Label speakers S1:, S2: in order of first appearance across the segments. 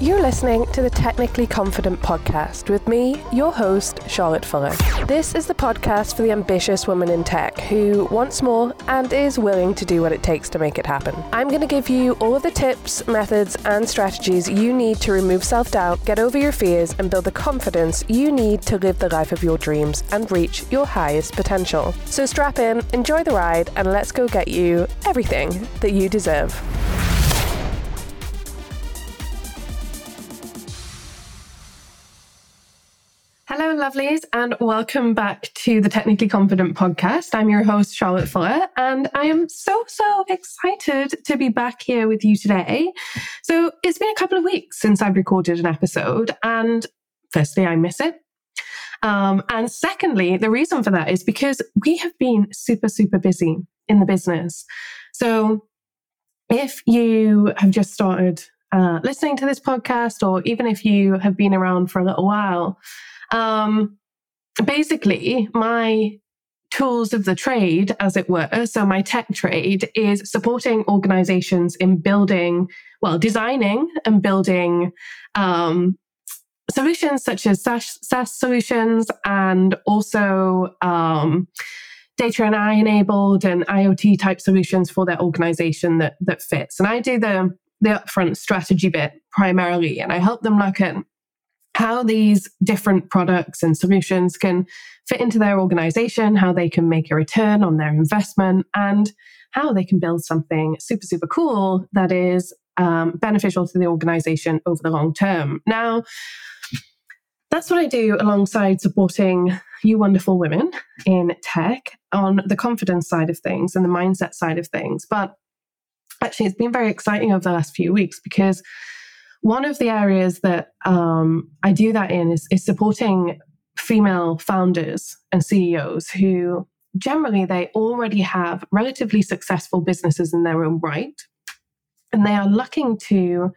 S1: You're listening to the Technically Confident podcast with me, your host, Charlotte Fuller. This is the podcast for the ambitious woman in tech who wants more and is willing to do what it takes to make it happen. I'm going to give you all of the tips, methods, and strategies you need to remove self doubt, get over your fears, and build the confidence you need to live the life of your dreams and reach your highest potential. So strap in, enjoy the ride, and let's go get you everything that you deserve. Lovelies, and welcome back to the Technically Confident podcast. I'm your host, Charlotte Fuller, and I am so, so excited to be back here with you today. So, it's been a couple of weeks since I've recorded an episode, and firstly, I miss it. Um, and secondly, the reason for that is because we have been super, super busy in the business. So, if you have just started uh, listening to this podcast, or even if you have been around for a little while, um, basically, my tools of the trade, as it were, so my tech trade is supporting organizations in building, well, designing and building um, solutions such as SaaS, SaaS, solutions and also um, data and AI enabled and IoT type solutions for their organization that that fits. And I do the the upfront strategy bit primarily, and I help them look at how these different products and solutions can fit into their organization, how they can make a return on their investment, and how they can build something super, super cool that is um, beneficial to the organization over the long term. Now, that's what I do alongside supporting you wonderful women in tech on the confidence side of things and the mindset side of things. But actually, it's been very exciting over the last few weeks because one of the areas that um, I do that in is, is supporting female founders and CEOs who generally they already have relatively successful businesses in their own right. And they are looking to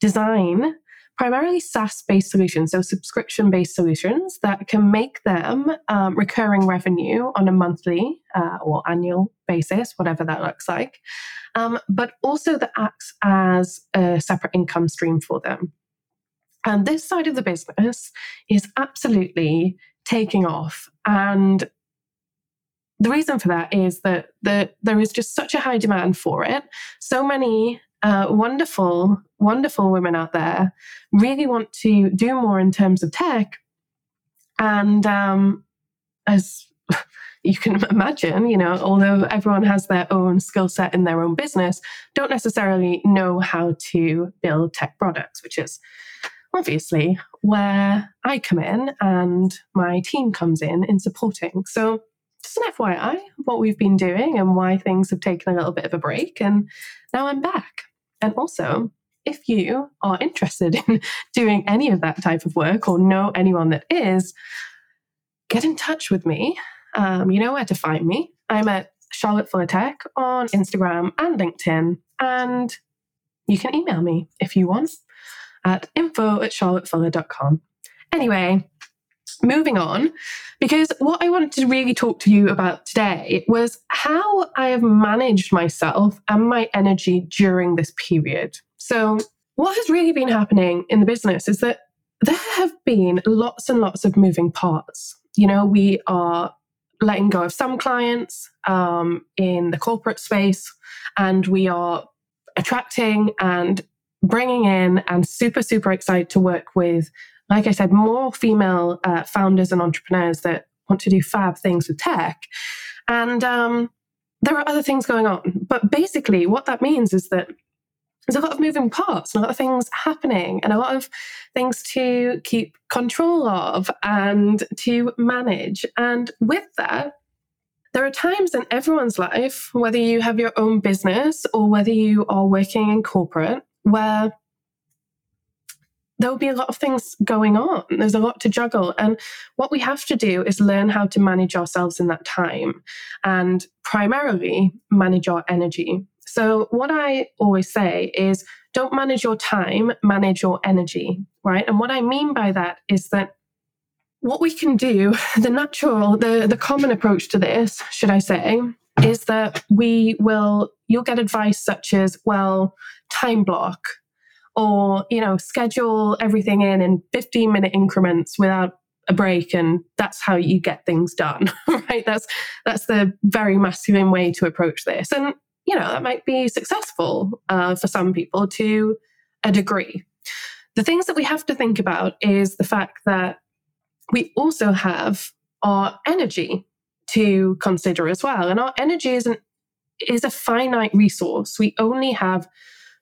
S1: design primarily SaaS based solutions, so subscription based solutions that can make them um, recurring revenue on a monthly uh, or annual basis, whatever that looks like, um, but also that acts as a separate income stream for them. And this side of the business is absolutely taking off. And the reason for that is that the, there is just such a high demand for it. So many uh, wonderful, wonderful women out there really want to do more in terms of tech. And um, as you can imagine, you know, although everyone has their own skill set in their own business, don't necessarily know how to build tech products, which is obviously where I come in and my team comes in in supporting. So just an FYI what we've been doing and why things have taken a little bit of a break. And now I'm back. And also, if you are interested in doing any of that type of work or know anyone that is, get in touch with me. Um, you know where to find me. I'm at Charlotte Fuller Tech on Instagram and LinkedIn. And you can email me if you want at info at charlottefuller.com. Anyway, moving on, because what I wanted to really talk to you about today was how I have managed myself and my energy during this period. So, what has really been happening in the business is that there have been lots and lots of moving parts. You know, we are letting go of some clients um, in the corporate space, and we are attracting and bringing in and super, super excited to work with like I said, more female uh, founders and entrepreneurs that want to do fab things with tech. And um, there are other things going on. But basically, what that means is that there's a lot of moving parts, a lot of things happening, and a lot of things to keep control of and to manage. And with that, there are times in everyone's life, whether you have your own business or whether you are working in corporate, where there will be a lot of things going on. There's a lot to juggle. And what we have to do is learn how to manage ourselves in that time and primarily manage our energy. So, what I always say is don't manage your time, manage your energy, right? And what I mean by that is that what we can do, the natural, the, the common approach to this, should I say, is that we will, you'll get advice such as, well, time block or, you know, schedule everything in in 15 minute increments without a break and that's how you get things done right? That's that's the very masculine way to approach this. And you know that might be successful uh, for some people to a degree. The things that we have to think about is the fact that we also have our energy to consider as well. And our energy isn't is a finite resource. We only have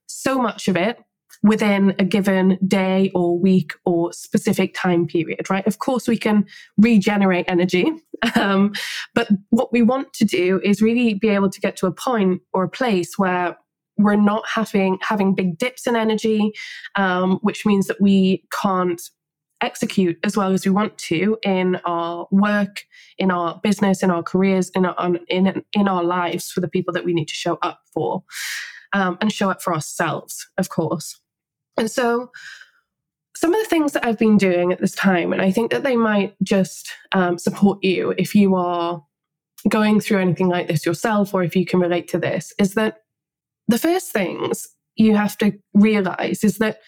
S1: so much of it within a given day or week or specific time period, right? Of course, we can regenerate energy. Um, but what we want to do is really be able to get to a point or a place where we're not having having big dips in energy, um, which means that we can't execute as well as we want to in our work, in our business, in our careers, in our, in in our lives for the people that we need to show up for, um, and show up for ourselves, of course. And so, some of the things that I've been doing at this time, and I think that they might just um, support you if you are going through anything like this yourself, or if you can relate to this, is that the first things you have to realize is that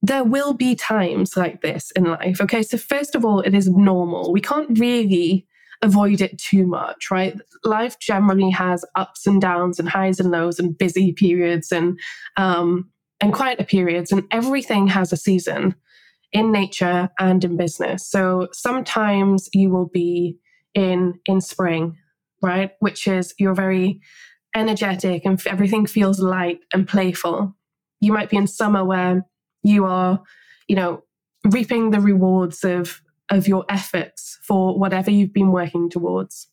S1: there will be times like this in life. Okay. So, first of all, it is normal. We can't really avoid it too much, right? Life generally has ups and downs and highs and lows and busy periods and um, and quieter periods, and everything has a season in nature and in business. So sometimes you will be in in spring, right, which is you're very energetic and everything feels light and playful. You might be in summer where you are, you know, reaping the rewards of of your efforts for whatever you've been working towards.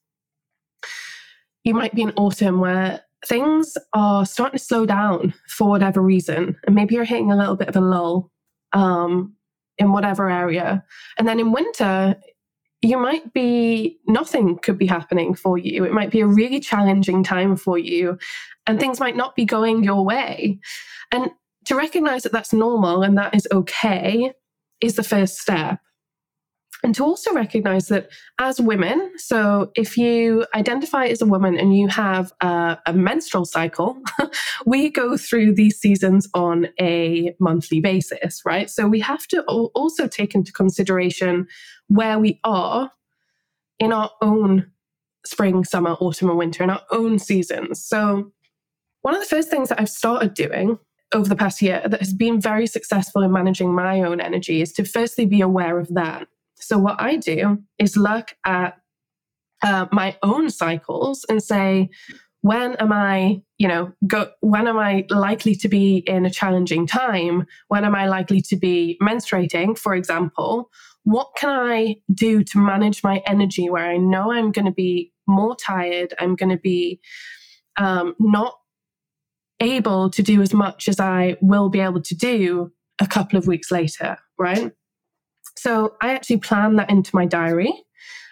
S1: You might be in autumn where things are starting to slow down for whatever reason, and maybe you're hitting a little bit of a lull um, in whatever area. And then in winter, you might be nothing could be happening for you. It might be a really challenging time for you, and things might not be going your way. And to recognize that that's normal and that is okay is the first step and to also recognize that as women, so if you identify as a woman and you have a, a menstrual cycle, we go through these seasons on a monthly basis, right? So we have to also take into consideration where we are in our own spring, summer, autumn, and winter, in our own seasons. So one of the first things that I've started doing over the past year that has been very successful in managing my own energy is to firstly be aware of that. So what I do is look at uh, my own cycles and say, when am I, you know, go, when am I likely to be in a challenging time? When am I likely to be menstruating, for example? What can I do to manage my energy where I know I'm going to be more tired? I'm going to be um, not able to do as much as I will be able to do a couple of weeks later, right? So I actually plan that into my diary.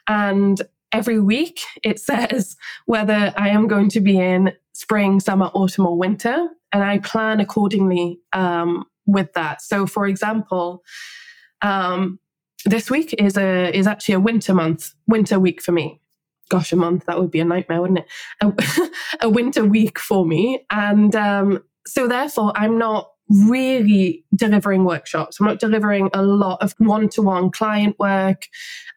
S1: And every week it says whether I am going to be in spring, summer, autumn, or winter. And I plan accordingly um, with that. So, for example, um, this week is a is actually a winter month, winter week for me. Gosh, a month that would be a nightmare, wouldn't it? A, a winter week for me, and um, so therefore I'm not really delivering workshops. I'm not delivering a lot of one to one client work.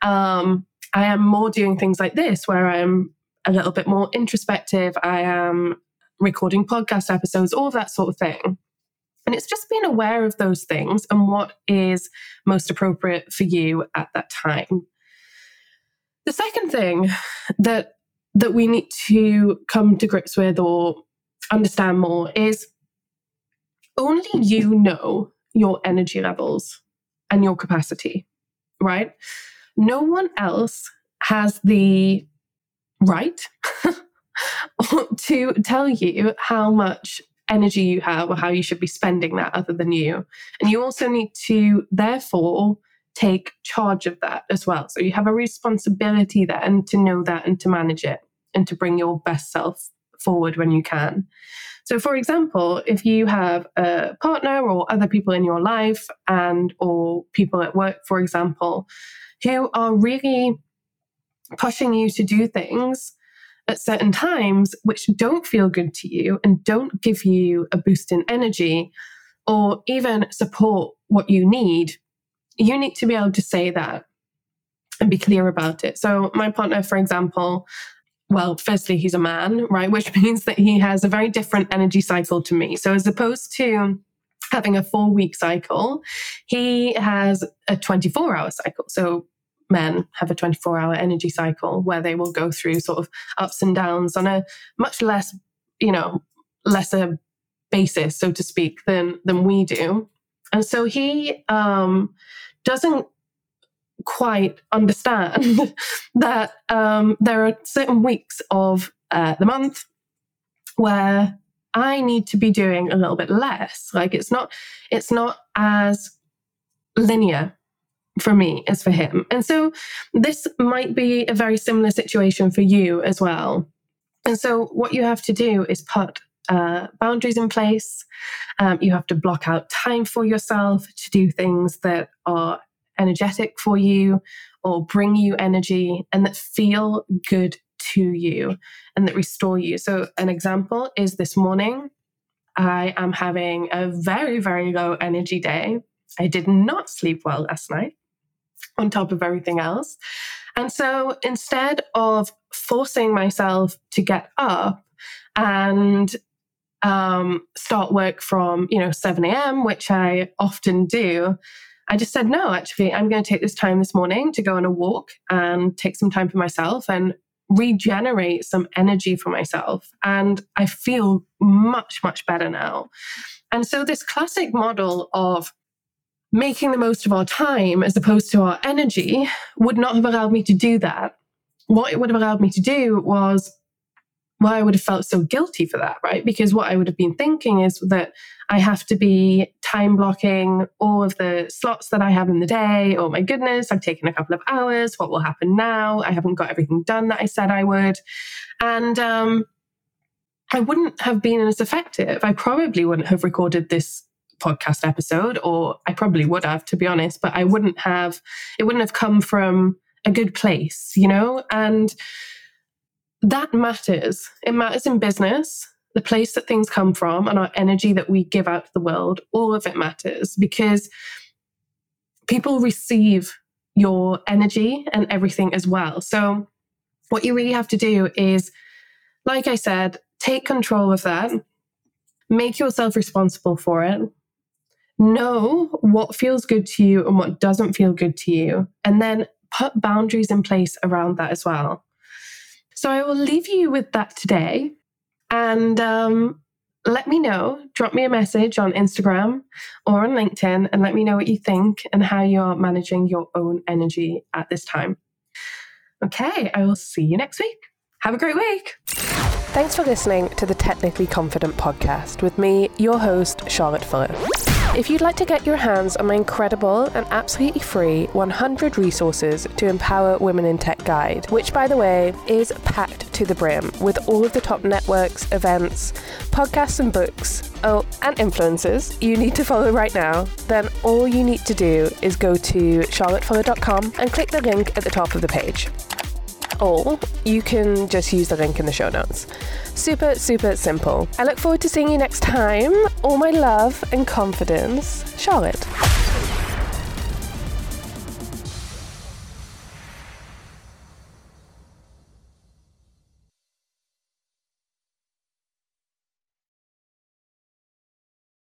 S1: Um, I am more doing things like this where I'm a little bit more introspective. I am recording podcast episodes, all that sort of thing. And it's just being aware of those things and what is most appropriate for you at that time. The second thing that that we need to come to grips with or understand more is only you know your energy levels and your capacity, right? No one else has the right to tell you how much energy you have or how you should be spending that other than you. And you also need to, therefore, take charge of that as well. So you have a responsibility then to know that and to manage it and to bring your best self forward when you can. So for example, if you have a partner or other people in your life and or people at work, for example, who are really pushing you to do things at certain times which don't feel good to you and don't give you a boost in energy, or even support what you need, you need to be able to say that and be clear about it. So, my partner, for example, well, firstly, he's a man, right? Which means that he has a very different energy cycle to me. So, as opposed to having a four week cycle, he has a 24 hour cycle. So, men have a 24 hour energy cycle where they will go through sort of ups and downs on a much less, you know, lesser basis, so to speak, than than we do. And so he um, doesn't quite understand that um, there are certain weeks of uh, the month where I need to be doing a little bit less. Like it's not, it's not as linear for me as for him. And so this might be a very similar situation for you as well. And so what you have to do is put uh, boundaries in place. Um, you have to block out time for yourself to do things that are energetic for you or bring you energy and that feel good to you and that restore you. So, an example is this morning, I am having a very, very low energy day. I did not sleep well last night on top of everything else. And so instead of forcing myself to get up and um, start work from, you know, 7 a.m., which I often do, I just said, no, actually, I'm going to take this time this morning to go on a walk and take some time for myself and regenerate some energy for myself. And I feel much, much better now. And so, this classic model of making the most of our time as opposed to our energy would not have allowed me to do that. What it would have allowed me to do was well, I would have felt so guilty for that, right? Because what I would have been thinking is that I have to be time blocking all of the slots that I have in the day. Oh my goodness, I've taken a couple of hours. What will happen now? I haven't got everything done that I said I would. And um, I wouldn't have been as effective. I probably wouldn't have recorded this podcast episode, or I probably would have, to be honest, but I wouldn't have, it wouldn't have come from a good place, you know? And that matters. It matters in business, the place that things come from, and our energy that we give out to the world. All of it matters because people receive your energy and everything as well. So, what you really have to do is, like I said, take control of that, make yourself responsible for it, know what feels good to you and what doesn't feel good to you, and then put boundaries in place around that as well. So I will leave you with that today. And um, let me know. Drop me a message on Instagram or on LinkedIn and let me know what you think and how you're managing your own energy at this time. Okay, I will see you next week. Have a great week.
S2: Thanks for listening to the Technically Confident podcast with me, your host, Charlotte Fuller. If you'd like to get your hands on my incredible and absolutely free 100 resources to empower women in tech guide, which by the way is packed to the brim with all of the top networks, events, podcasts, and books, oh, and influencers you need to follow right now, then all you need to do is go to charlottefuller.com and click the link at the top of the page or you can just use the link in the show notes. Super, super simple. I look forward to seeing you next time. All my love and confidence, Charlotte.